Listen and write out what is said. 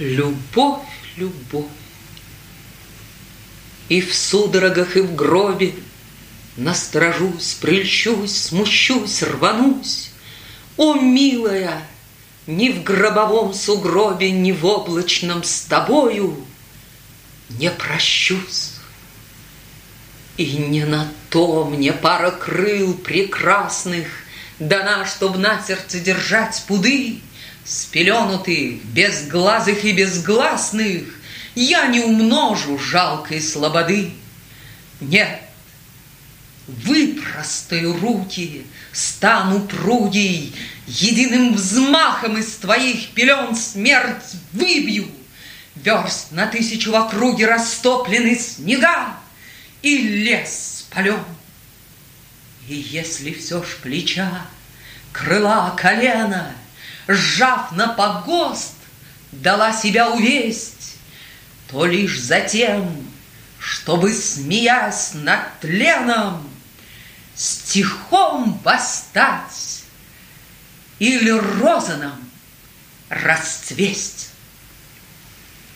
Любовь, любовь. И в судорогах, и в гробе Насторожусь, прельщусь, смущусь, рванусь. О, милая, ни в гробовом сугробе, Ни в облачном с тобою Не прощусь. И не на то мне пара крыл прекрасных Дана, чтоб на сердце держать пуды, Спеленутых, безглазых и безгласных, Я не умножу жалкой слободы. Нет, выпростаю руки, Стану прудей, Единым взмахом из твоих пелен Смерть выбью, Верст на тысячу в округе растоплены снега, И лес спален. И если все ж плеча, крыла, колено, Сжав на погост, дала себя увесть, То лишь затем, чтобы, смеясь над тленом, Стихом восстать или розаном расцвесть.